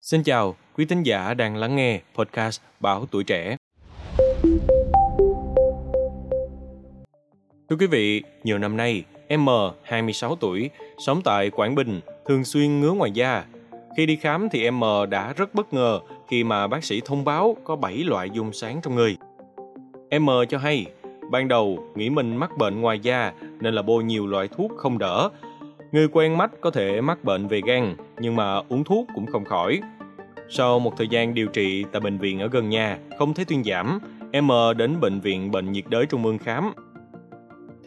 Xin chào quý thính giả đang lắng nghe podcast Báo Tuổi Trẻ. Thưa quý vị, nhiều năm nay, M, 26 tuổi, sống tại Quảng Bình, thường xuyên ngứa ngoài da. Khi đi khám thì M đã rất bất ngờ khi mà bác sĩ thông báo có 7 loại dung sáng trong người. M cho hay, ban đầu nghĩ mình mắc bệnh ngoài da nên là bôi nhiều loại thuốc không đỡ. Người quen mắt có thể mắc bệnh về gan, nhưng mà uống thuốc cũng không khỏi. Sau một thời gian điều trị tại bệnh viện ở gần nhà, không thấy thuyên giảm, M đến bệnh viện bệnh nhiệt đới trung ương khám.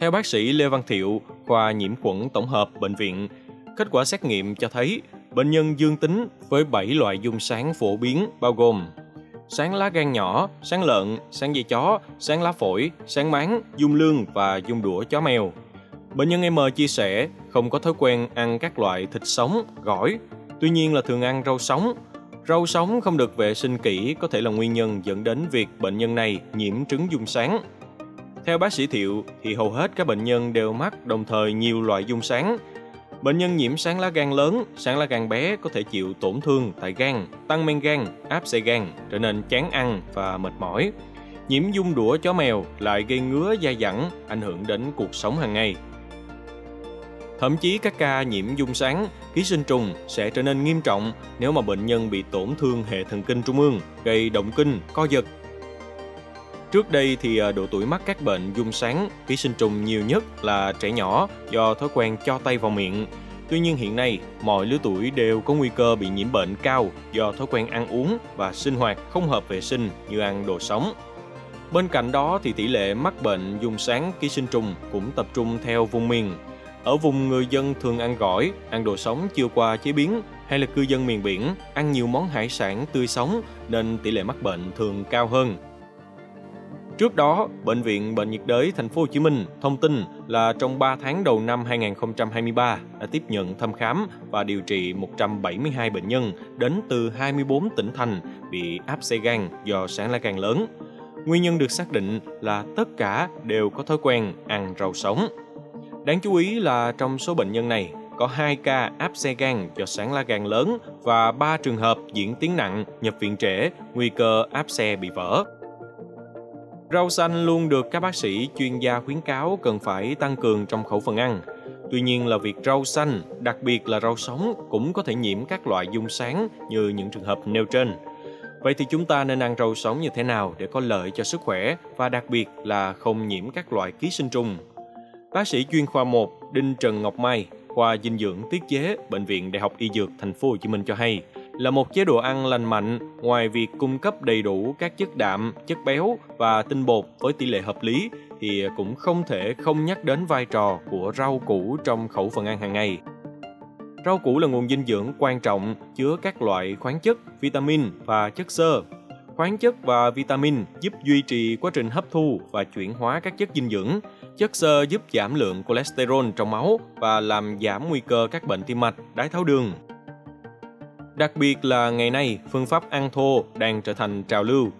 Theo bác sĩ Lê Văn Thiệu, khoa nhiễm khuẩn tổng hợp bệnh viện, kết quả xét nghiệm cho thấy bệnh nhân dương tính với 7 loại dung sáng phổ biến bao gồm sáng lá gan nhỏ, sáng lợn, sáng dây chó, sáng lá phổi, sáng máng, dung lương và dung đũa chó mèo. Bệnh nhân M chia sẻ không có thói quen ăn các loại thịt sống, gỏi, tuy nhiên là thường ăn rau sống. Rau sống không được vệ sinh kỹ có thể là nguyên nhân dẫn đến việc bệnh nhân này nhiễm trứng dung sáng. Theo bác sĩ Thiệu thì hầu hết các bệnh nhân đều mắc đồng thời nhiều loại dung sáng. Bệnh nhân nhiễm sáng lá gan lớn, sáng lá gan bé có thể chịu tổn thương tại gan, tăng men gan, áp xe gan, trở nên chán ăn và mệt mỏi. Nhiễm dung đũa chó mèo lại gây ngứa dai dẳng, ảnh hưởng đến cuộc sống hàng ngày. Thậm chí các ca nhiễm dung sáng, ký sinh trùng sẽ trở nên nghiêm trọng nếu mà bệnh nhân bị tổn thương hệ thần kinh trung ương, gây động kinh, co giật. Trước đây thì à, độ tuổi mắc các bệnh dung sáng, ký sinh trùng nhiều nhất là trẻ nhỏ do thói quen cho tay vào miệng. Tuy nhiên hiện nay, mọi lứa tuổi đều có nguy cơ bị nhiễm bệnh cao do thói quen ăn uống và sinh hoạt không hợp vệ sinh như ăn đồ sống. Bên cạnh đó thì tỷ lệ mắc bệnh dung sáng ký sinh trùng cũng tập trung theo vùng miền. Ở vùng người dân thường ăn gỏi, ăn đồ sống chưa qua chế biến hay là cư dân miền biển ăn nhiều món hải sản tươi sống nên tỷ lệ mắc bệnh thường cao hơn. Trước đó, Bệnh viện Bệnh nhiệt đới Thành phố Hồ Chí Minh thông tin là trong 3 tháng đầu năm 2023 đã tiếp nhận thăm khám và điều trị 172 bệnh nhân đến từ 24 tỉnh thành bị áp xe gan do sáng lá gan lớn. Nguyên nhân được xác định là tất cả đều có thói quen ăn rau sống. Đáng chú ý là trong số bệnh nhân này có 2 ca áp xe gan do sáng lá gan lớn và 3 trường hợp diễn tiến nặng, nhập viện trễ, nguy cơ áp xe bị vỡ. Rau xanh luôn được các bác sĩ chuyên gia khuyến cáo cần phải tăng cường trong khẩu phần ăn. Tuy nhiên là việc rau xanh, đặc biệt là rau sống cũng có thể nhiễm các loại dung sáng như những trường hợp nêu trên. Vậy thì chúng ta nên ăn rau sống như thế nào để có lợi cho sức khỏe và đặc biệt là không nhiễm các loại ký sinh trùng? Bác sĩ chuyên khoa 1 Đinh Trần Ngọc Mai, khoa dinh dưỡng tiết chế, bệnh viện Đại học Y Dược Thành phố Hồ Chí Minh cho hay, là một chế độ ăn lành mạnh ngoài việc cung cấp đầy đủ các chất đạm, chất béo và tinh bột với tỷ lệ hợp lý thì cũng không thể không nhắc đến vai trò của rau củ trong khẩu phần ăn hàng ngày. Rau củ là nguồn dinh dưỡng quan trọng chứa các loại khoáng chất, vitamin và chất xơ. Khoáng chất và vitamin giúp duy trì quá trình hấp thu và chuyển hóa các chất dinh dưỡng. Chất xơ giúp giảm lượng cholesterol trong máu và làm giảm nguy cơ các bệnh tim mạch, đái tháo đường. Đặc biệt là ngày nay, phương pháp ăn thô đang trở thành trào lưu.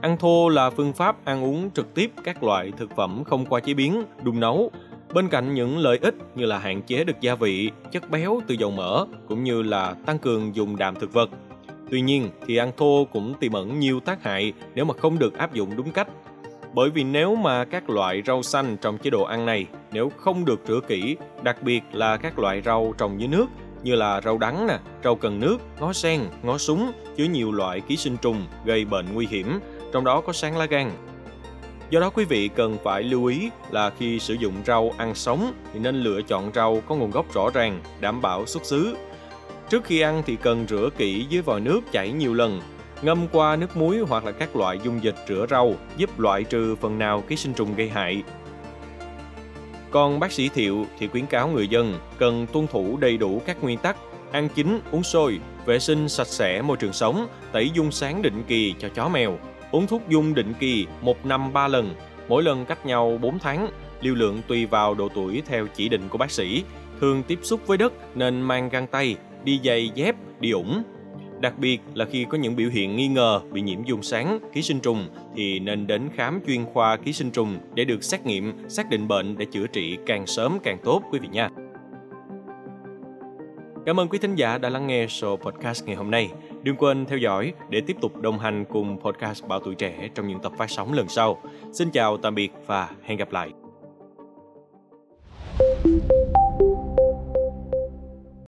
Ăn thô là phương pháp ăn uống trực tiếp các loại thực phẩm không qua chế biến, đun nấu. Bên cạnh những lợi ích như là hạn chế được gia vị, chất béo từ dầu mỡ cũng như là tăng cường dùng đạm thực vật. Tuy nhiên thì ăn thô cũng tiềm ẩn nhiều tác hại nếu mà không được áp dụng đúng cách. Bởi vì nếu mà các loại rau xanh trong chế độ ăn này nếu không được rửa kỹ, đặc biệt là các loại rau trồng dưới nước như là rau đắng nè, rau cần nước, ngó sen, ngó súng chứa nhiều loại ký sinh trùng gây bệnh nguy hiểm, trong đó có sáng lá gan. Do đó quý vị cần phải lưu ý là khi sử dụng rau ăn sống thì nên lựa chọn rau có nguồn gốc rõ ràng, đảm bảo xuất xứ. Trước khi ăn thì cần rửa kỹ dưới vòi nước chảy nhiều lần, ngâm qua nước muối hoặc là các loại dung dịch rửa rau giúp loại trừ phần nào ký sinh trùng gây hại. Còn bác sĩ Thiệu thì khuyến cáo người dân cần tuân thủ đầy đủ các nguyên tắc ăn chín, uống sôi, vệ sinh sạch sẽ môi trường sống, tẩy dung sáng định kỳ cho chó mèo, uống thuốc dung định kỳ một năm 3 lần, mỗi lần cách nhau 4 tháng, liều lượng tùy vào độ tuổi theo chỉ định của bác sĩ, thường tiếp xúc với đất nên mang găng tay, đi giày dép, đi ủng, Đặc biệt là khi có những biểu hiện nghi ngờ bị nhiễm dung sáng, ký sinh trùng thì nên đến khám chuyên khoa ký sinh trùng để được xét nghiệm, xác định bệnh để chữa trị càng sớm càng tốt quý vị nha. Cảm ơn quý thính giả đã lắng nghe show podcast ngày hôm nay. Đừng quên theo dõi để tiếp tục đồng hành cùng podcast Bảo Tuổi Trẻ trong những tập phát sóng lần sau. Xin chào, tạm biệt và hẹn gặp lại. thank you